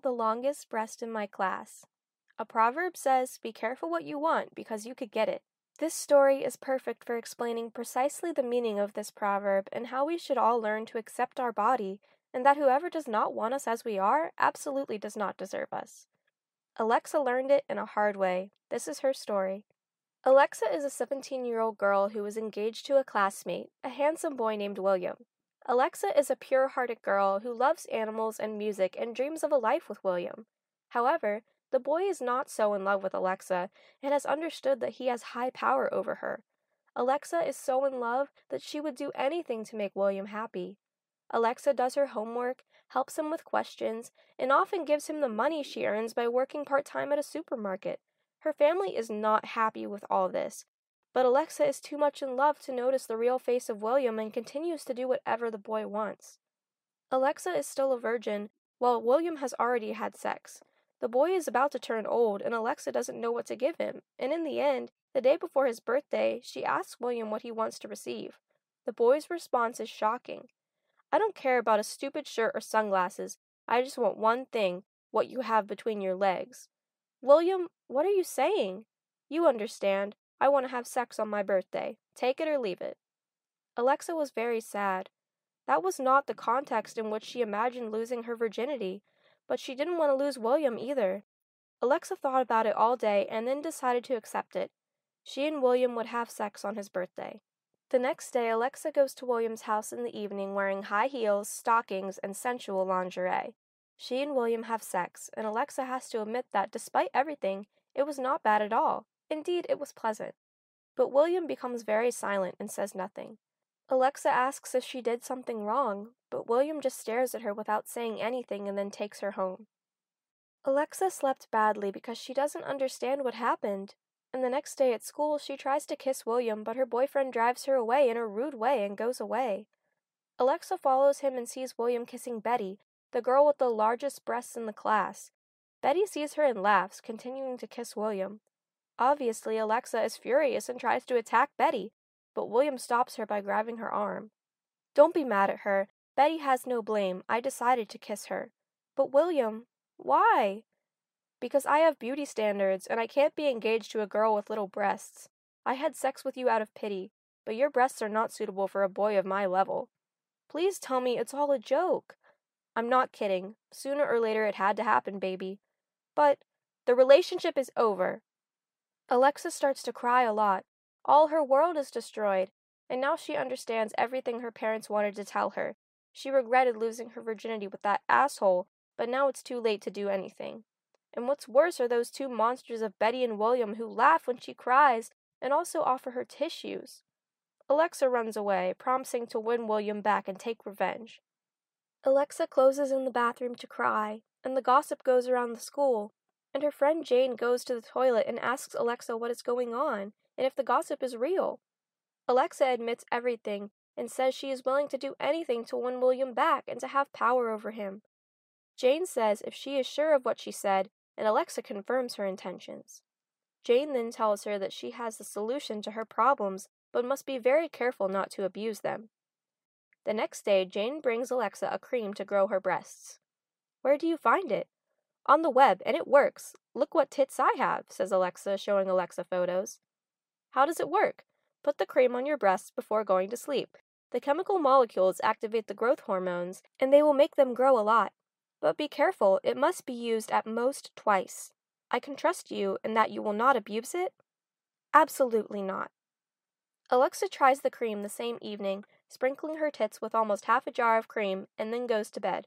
Have the longest breast in my class. A proverb says, Be careful what you want because you could get it. This story is perfect for explaining precisely the meaning of this proverb and how we should all learn to accept our body, and that whoever does not want us as we are absolutely does not deserve us. Alexa learned it in a hard way. This is her story. Alexa is a 17 year old girl who was engaged to a classmate, a handsome boy named William. Alexa is a pure hearted girl who loves animals and music and dreams of a life with William. However, the boy is not so in love with Alexa and has understood that he has high power over her. Alexa is so in love that she would do anything to make William happy. Alexa does her homework, helps him with questions, and often gives him the money she earns by working part time at a supermarket. Her family is not happy with all this, but Alexa is too much in love to notice the real face of William and continues to do whatever the boy wants. Alexa is still a virgin, while William has already had sex. The boy is about to turn old, and Alexa doesn't know what to give him, and in the end, the day before his birthday, she asks William what he wants to receive. The boy's response is shocking. I don't care about a stupid shirt or sunglasses. I just want one thing what you have between your legs. William, what are you saying? You understand. I want to have sex on my birthday. Take it or leave it. Alexa was very sad. That was not the context in which she imagined losing her virginity, but she didn't want to lose William either. Alexa thought about it all day and then decided to accept it. She and William would have sex on his birthday. The next day, Alexa goes to William's house in the evening wearing high heels, stockings, and sensual lingerie. She and William have sex, and Alexa has to admit that, despite everything, it was not bad at all. Indeed, it was pleasant. But William becomes very silent and says nothing. Alexa asks if she did something wrong, but William just stares at her without saying anything and then takes her home. Alexa slept badly because she doesn't understand what happened. And the next day at school, she tries to kiss William, but her boyfriend drives her away in a rude way and goes away. Alexa follows him and sees William kissing Betty, the girl with the largest breasts in the class. Betty sees her and laughs, continuing to kiss William. Obviously, Alexa is furious and tries to attack Betty, but William stops her by grabbing her arm. Don't be mad at her. Betty has no blame. I decided to kiss her. But William, why? Because I have beauty standards and I can't be engaged to a girl with little breasts. I had sex with you out of pity, but your breasts are not suitable for a boy of my level. Please tell me it's all a joke. I'm not kidding. Sooner or later it had to happen, baby. But the relationship is over. Alexa starts to cry a lot. All her world is destroyed, and now she understands everything her parents wanted to tell her. She regretted losing her virginity with that asshole, but now it's too late to do anything. And what's worse are those two monsters of Betty and William who laugh when she cries and also offer her tissues. Alexa runs away, promising to win William back and take revenge. Alexa closes in the bathroom to cry, and the gossip goes around the school and her friend Jane goes to the toilet and asks Alexa what is going on and if the gossip is real. Alexa admits everything and says she is willing to do anything to win William back and to have power over him. Jane says if she is sure of what she said, and Alexa confirms her intentions. Jane then tells her that she has the solution to her problems but must be very careful not to abuse them. The next day, Jane brings Alexa a cream to grow her breasts. Where do you find it? On the web, and it works. Look what tits I have, says Alexa, showing Alexa photos. How does it work? Put the cream on your breasts before going to sleep. The chemical molecules activate the growth hormones, and they will make them grow a lot. But be careful, it must be used at most twice. I can trust you in that you will not abuse it? Absolutely not. Alexa tries the cream the same evening, sprinkling her tits with almost half a jar of cream, and then goes to bed.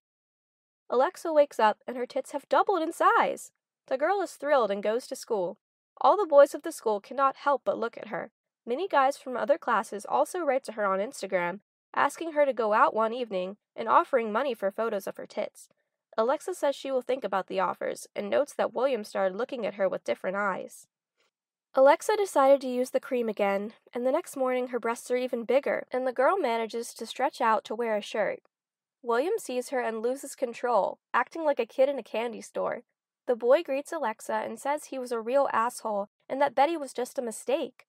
Alexa wakes up and her tits have doubled in size. The girl is thrilled and goes to school. All the boys of the school cannot help but look at her. Many guys from other classes also write to her on Instagram, asking her to go out one evening and offering money for photos of her tits. Alexa says she will think about the offers and notes that William started looking at her with different eyes. Alexa decided to use the cream again, and the next morning her breasts are even bigger, and the girl manages to stretch out to wear a shirt. William sees her and loses control, acting like a kid in a candy store. The boy greets Alexa and says he was a real asshole and that Betty was just a mistake.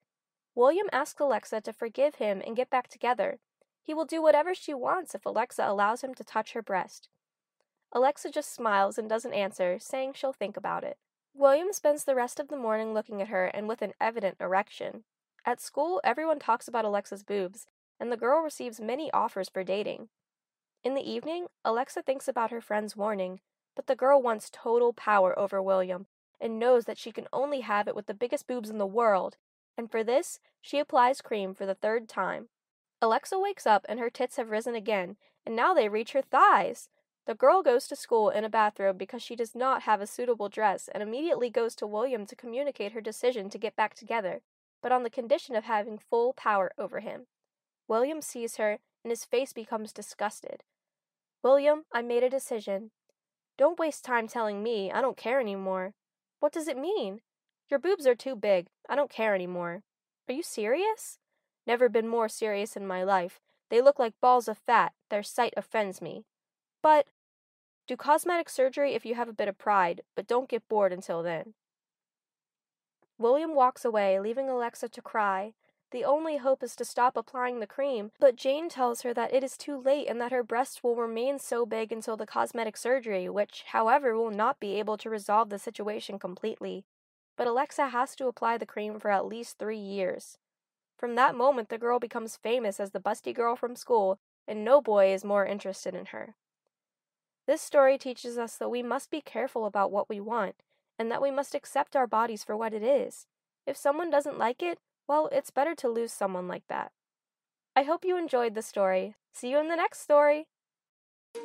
William asks Alexa to forgive him and get back together. He will do whatever she wants if Alexa allows him to touch her breast. Alexa just smiles and doesn't answer, saying she'll think about it. William spends the rest of the morning looking at her and with an evident erection. At school, everyone talks about Alexa's boobs, and the girl receives many offers for dating. In the evening, Alexa thinks about her friend's warning, but the girl wants total power over William and knows that she can only have it with the biggest boobs in the world, and for this, she applies cream for the third time. Alexa wakes up and her tits have risen again, and now they reach her thighs. The girl goes to school in a bathrobe because she does not have a suitable dress and immediately goes to William to communicate her decision to get back together, but on the condition of having full power over him. William sees her and his face becomes disgusted. William, I made a decision. Don't waste time telling me. I don't care anymore. What does it mean? Your boobs are too big. I don't care anymore. Are you serious? Never been more serious in my life. They look like balls of fat. Their sight offends me. But do cosmetic surgery if you have a bit of pride, but don't get bored until then. William walks away, leaving Alexa to cry. The only hope is to stop applying the cream, but Jane tells her that it is too late and that her breasts will remain so big until the cosmetic surgery, which, however, will not be able to resolve the situation completely. But Alexa has to apply the cream for at least three years. From that moment, the girl becomes famous as the busty girl from school, and no boy is more interested in her. This story teaches us that we must be careful about what we want, and that we must accept our bodies for what it is. If someone doesn't like it, well, it's better to lose someone like that. I hope you enjoyed the story. See you in the next story.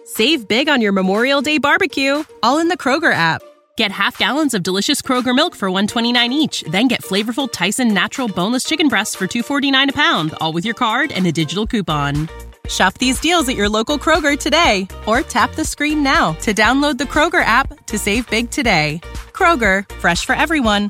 Save big on your Memorial Day barbecue, all in the Kroger app. Get half gallons of delicious Kroger milk for 129 each, then get flavorful Tyson natural boneless chicken breasts for 249 a pound, all with your card and a digital coupon. Shop these deals at your local Kroger today or tap the screen now to download the Kroger app to save big today. Kroger, fresh for everyone.